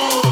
move.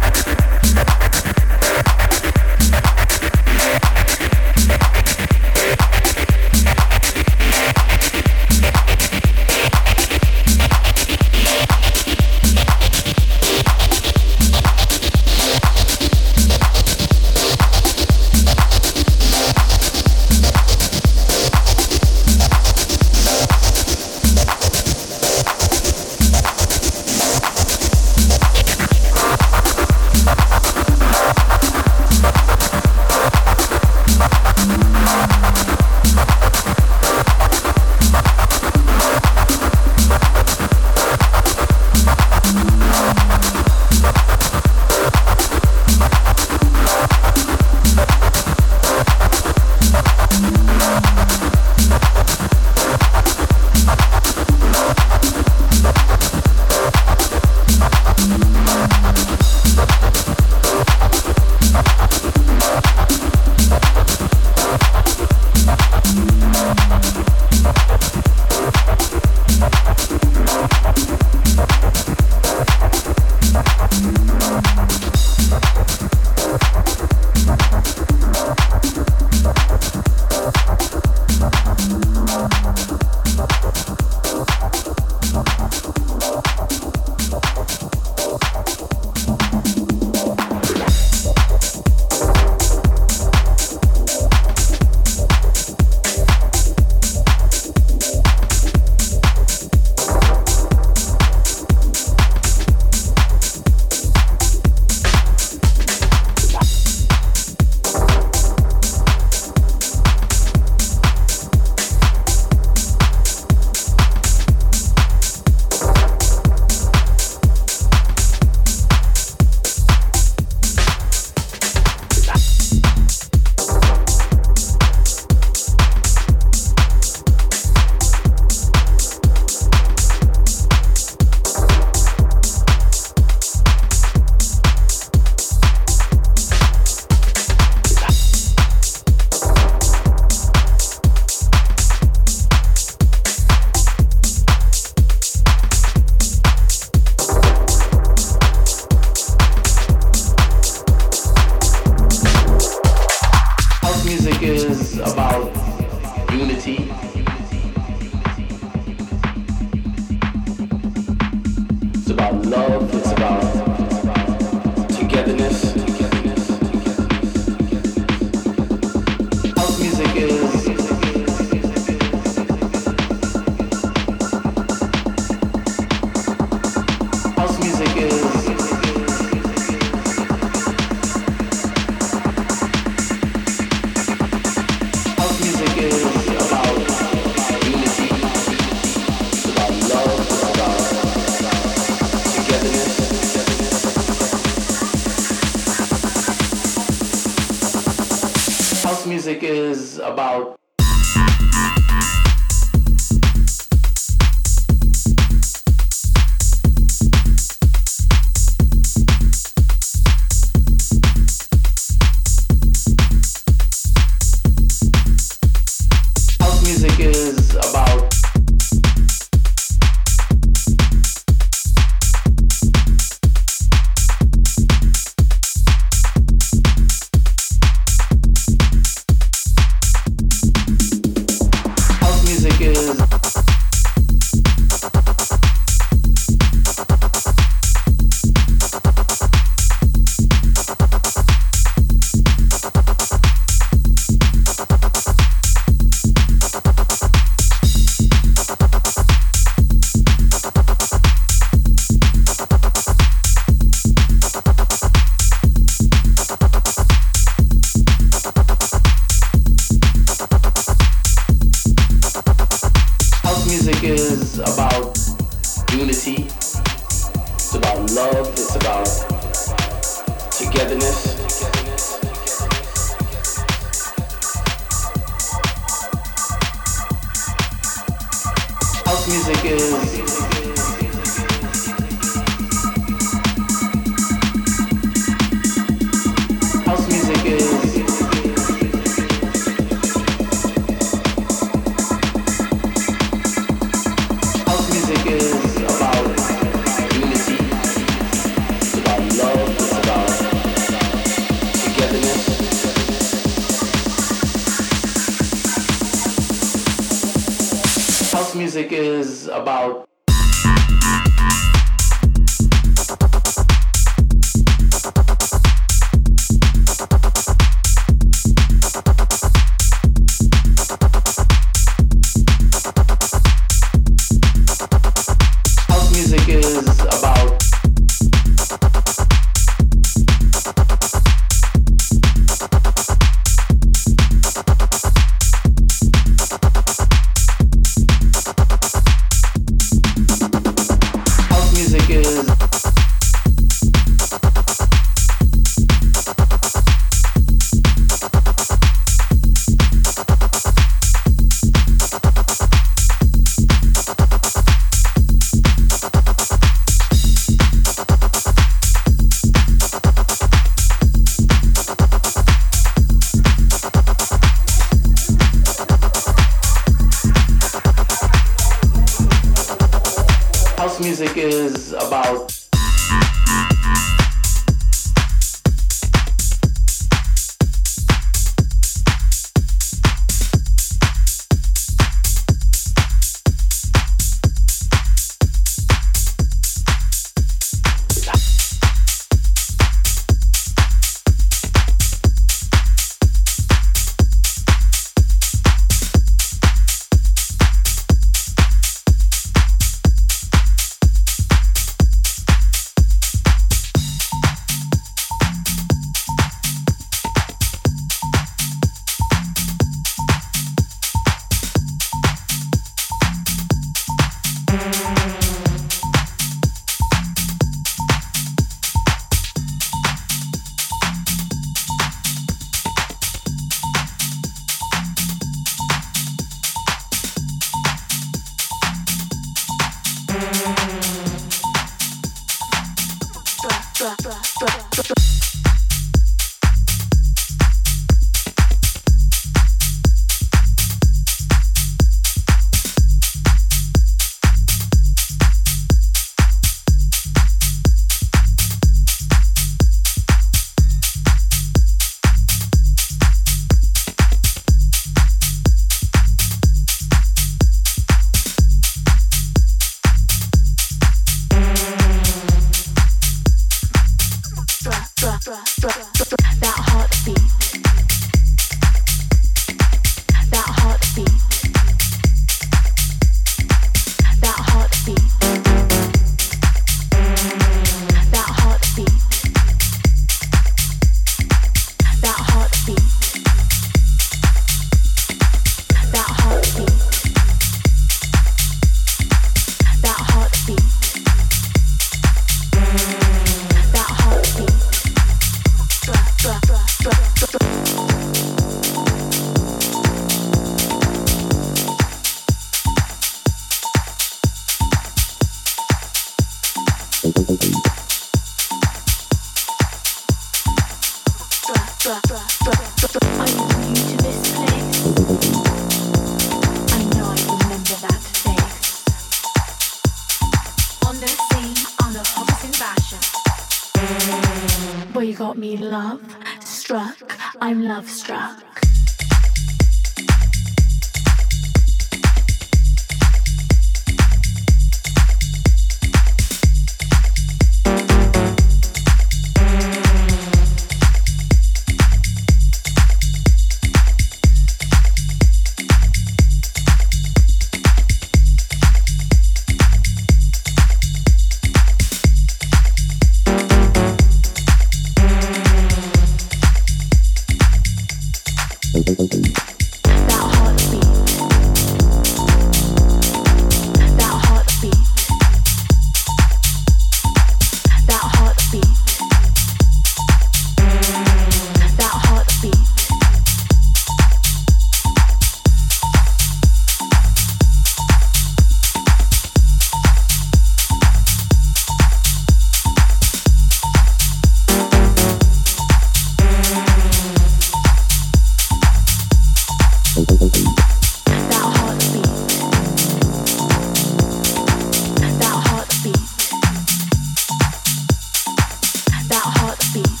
beat.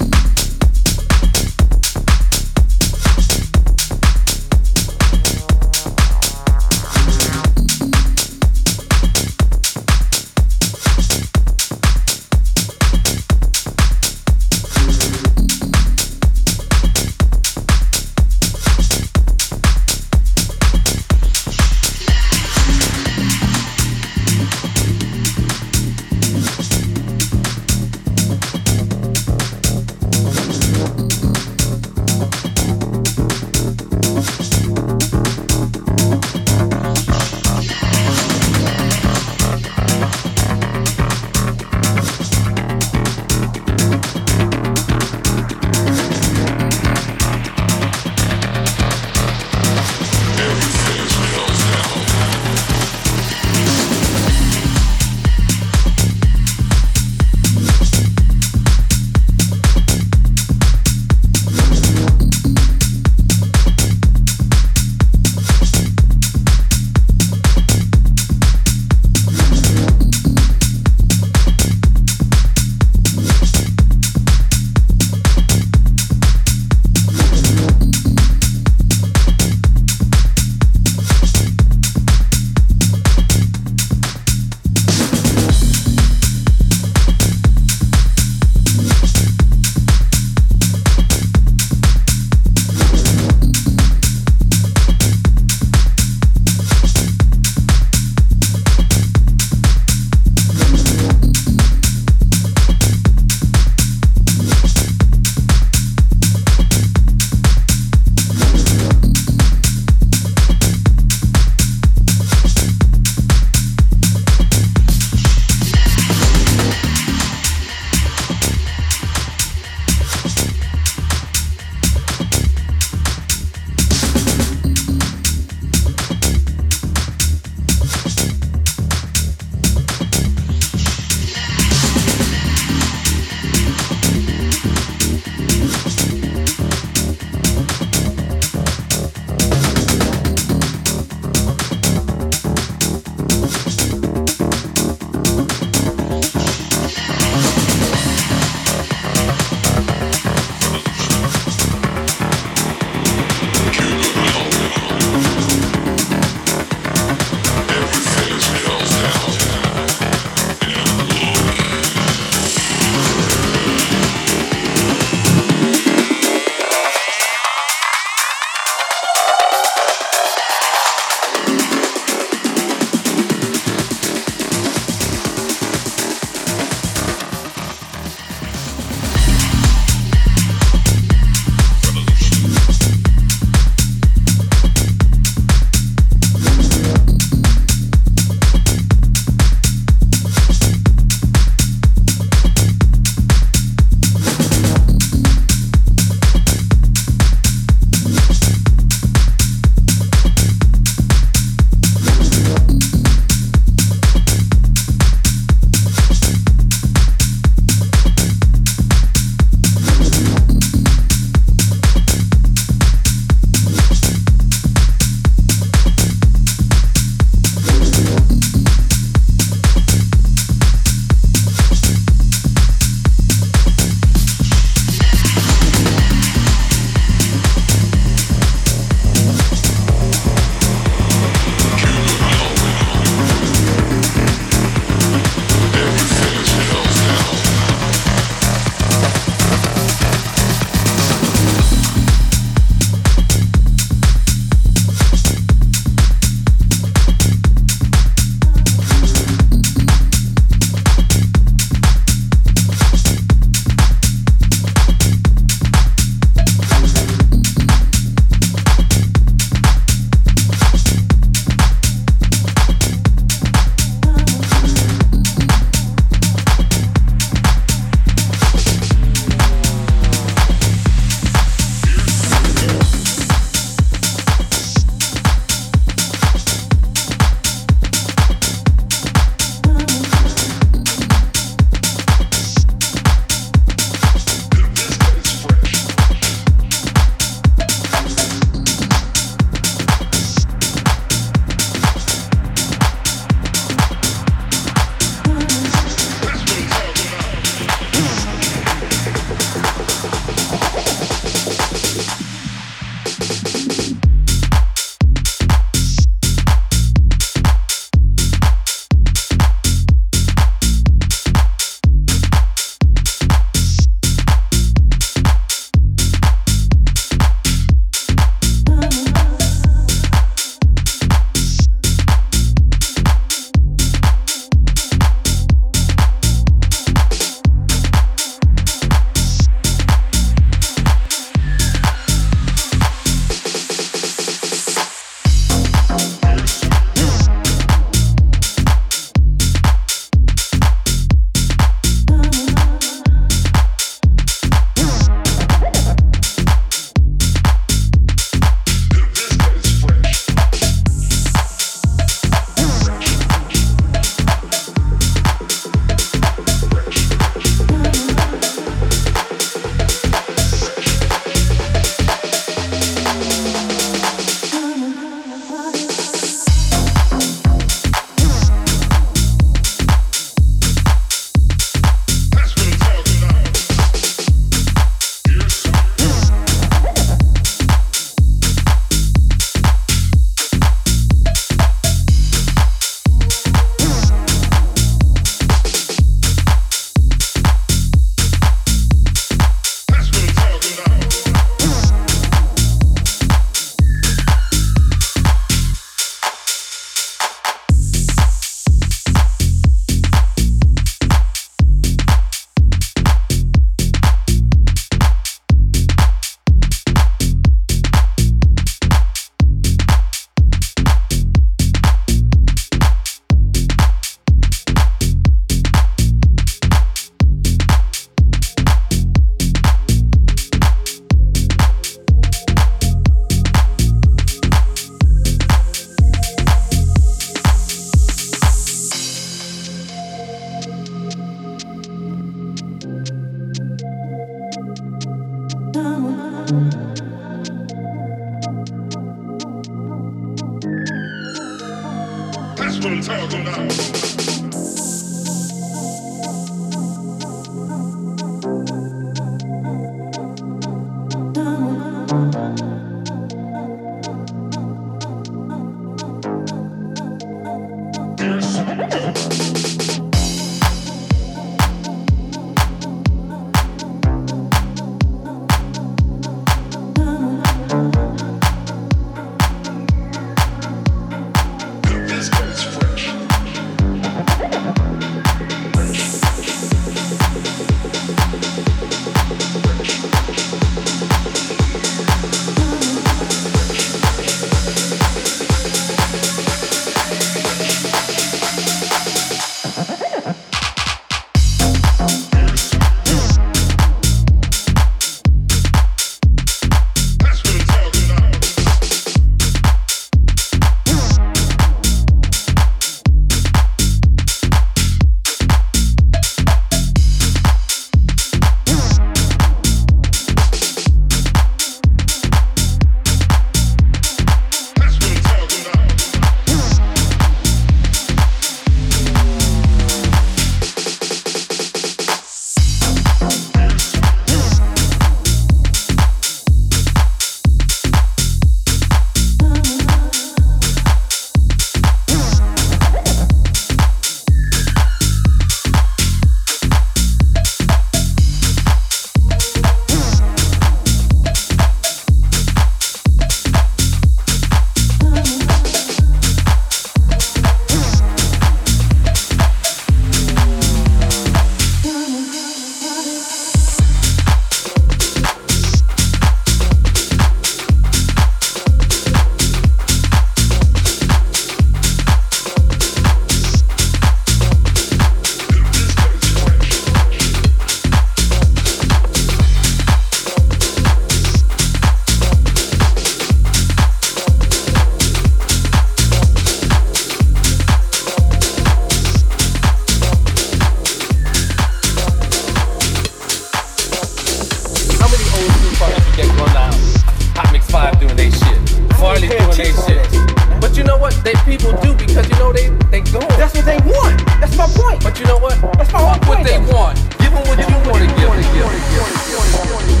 that people do because you know they they go. That's what they want. That's my point. But you know what? That's my whole point. What they want. Give them what you want to give.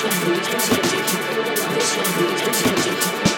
this one, do it, do it, do it,